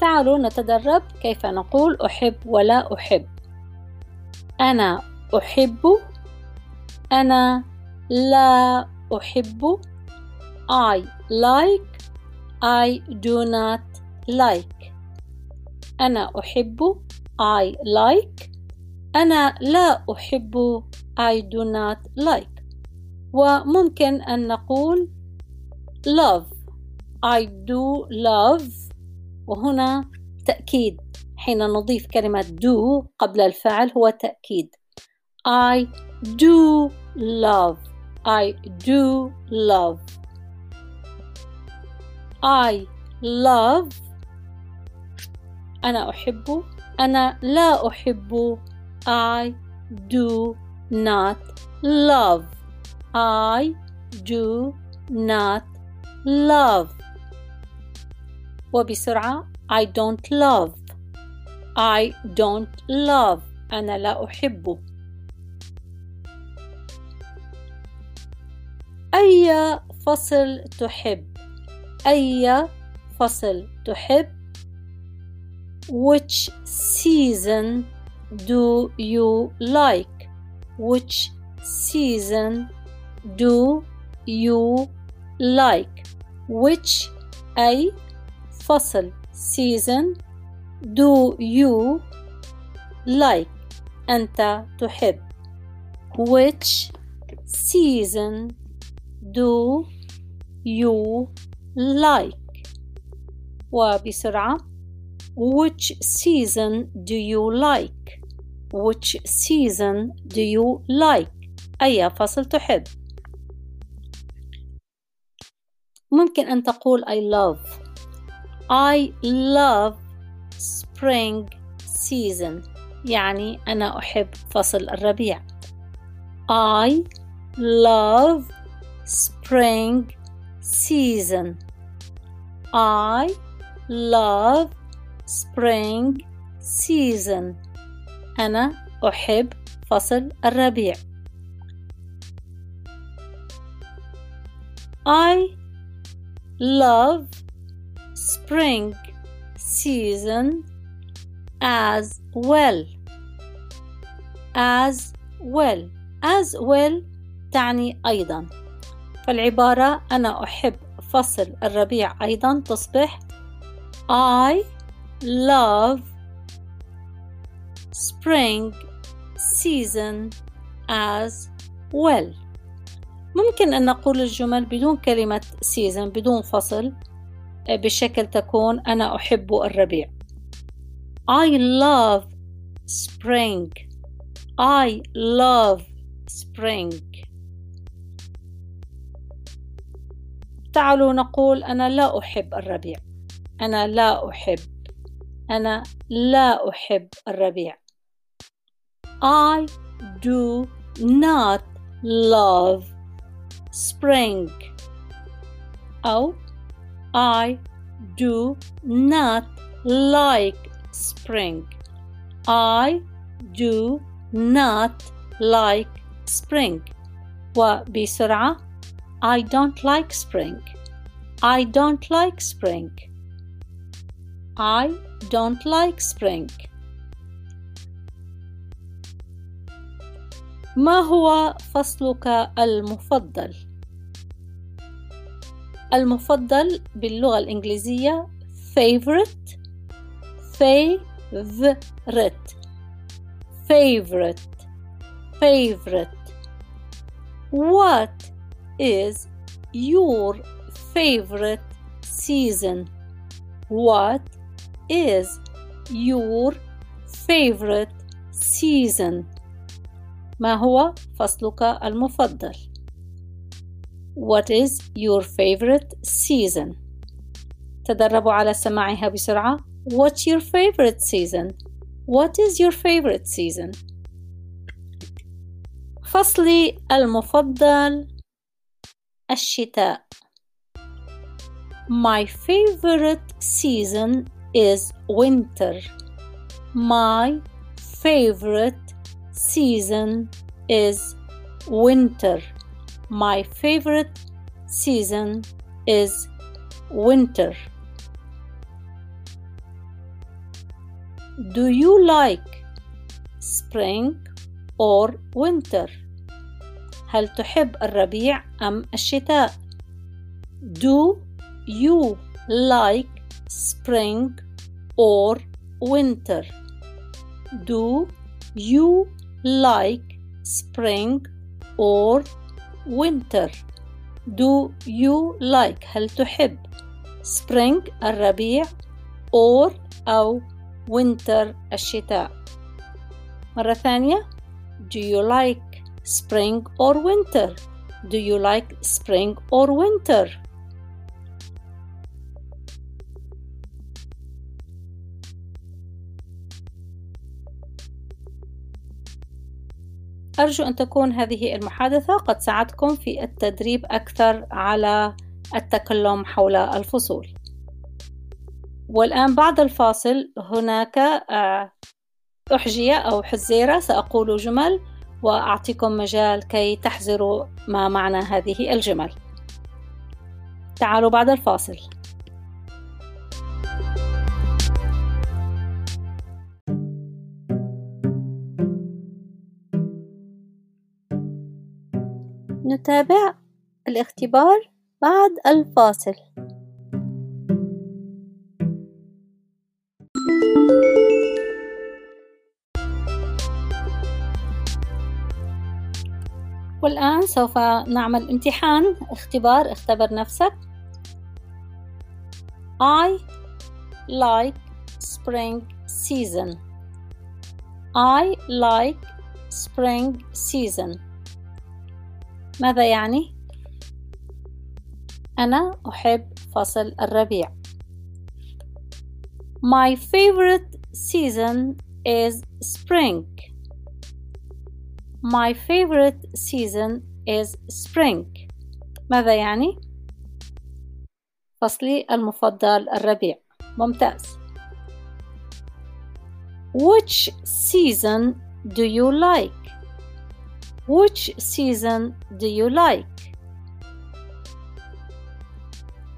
تعالوا نتدرب كيف نقول أحب ولا أحب. أنا أحب أنا لا أحب I like I do not like. أنا أحب I like. أنا لا أحب I do not like. وممكن أن نقول love I do love. وهنا تأكيد حين نضيف كلمة do قبل الفعل هو تأكيد. I do love. I do love. I love. أنا أحب. أنا لا أحب. I do not love. I do not love. وبسرعة I don't love I don't love أنا لا أحب أي فصل تحب أي فصل تحب Which season do you like Which season do you like Which أي فصل season do you like أنت تحب which season do you like وبسرعة which season do you like which season do you like أي فصل تحب ممكن أن تقول I love I love spring season يعني أنا أحب فصل الربيع I love spring season I love spring season أنا أحب فصل الربيع I love spring season as well. As well. As well تعني أيضا. فالعبارة أنا أحب فصل الربيع أيضا تصبح I love spring season as well. ممكن أن نقول الجمل بدون كلمة season بدون فصل. بشكل تكون أنا أحب الربيع. I love spring. I love spring. تعالوا نقول أنا لا أحب الربيع. أنا لا أحب. أنا لا أحب الربيع. I do not love spring. أو I do not like spring. I do not like spring. وبسرعة I don't like spring. I don't like spring. I don't like spring. ما هو فصلك المفضل؟ المفضل باللغة الإنجليزية favorite favorite favorite favorite What is your favorite season? What is your favorite season? ما هو فصلك المفضل؟ What is your favorite season? تدربوا على سماعها بسرعة. What's your favorite season? What is your favorite season? فصلي المفضل الشتاء. My favorite season is winter. My favorite season is winter. My favorite season is winter. Do you like spring or winter هل تحب الربيع أم الشتاء Do you like spring or winter Do you like spring or winter Do you like هل تحب spring الربيع or أو winter الشتاء مرة ثانية Do you like spring or winter? Do you like spring or winter? أرجو أن تكون هذه المحادثة قد ساعدكم في التدريب أكثر على التكلم حول الفصول. والآن بعد الفاصل هناك آه، أحجية أو حزيرة سأقول جمل وأعطيكم مجال كي تحزروا ما معنى هذه الجمل. تعالوا بعد الفاصل. نتابع الاختبار بعد الفاصل. والآن سوف نعمل امتحان. اختبار اختبر نفسك. I like spring season. I like spring season. ماذا يعني؟ أنا أحب فصل الربيع My favorite season is spring My favorite season is spring ماذا يعني؟ فصلي المفضل الربيع ممتاز Which season do you like? Which season do you like?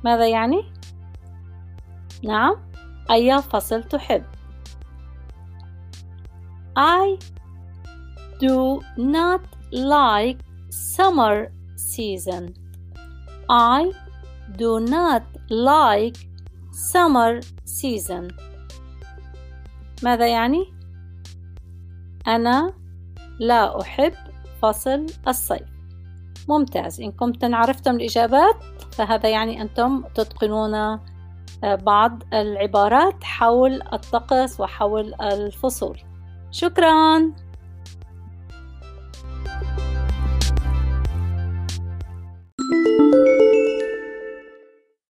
ماذا يعني؟ نعم أي فصل تحب؟ I do not like summer season. I do not like summer season. ماذا يعني؟ أنا لا أحب فصل الصيف. ممتاز. إن كنتم عرفتم الإجابات فهذا يعني أنتم تتقنون آه، بعض العبارات حول الطقس وحول الفصول. شكراً.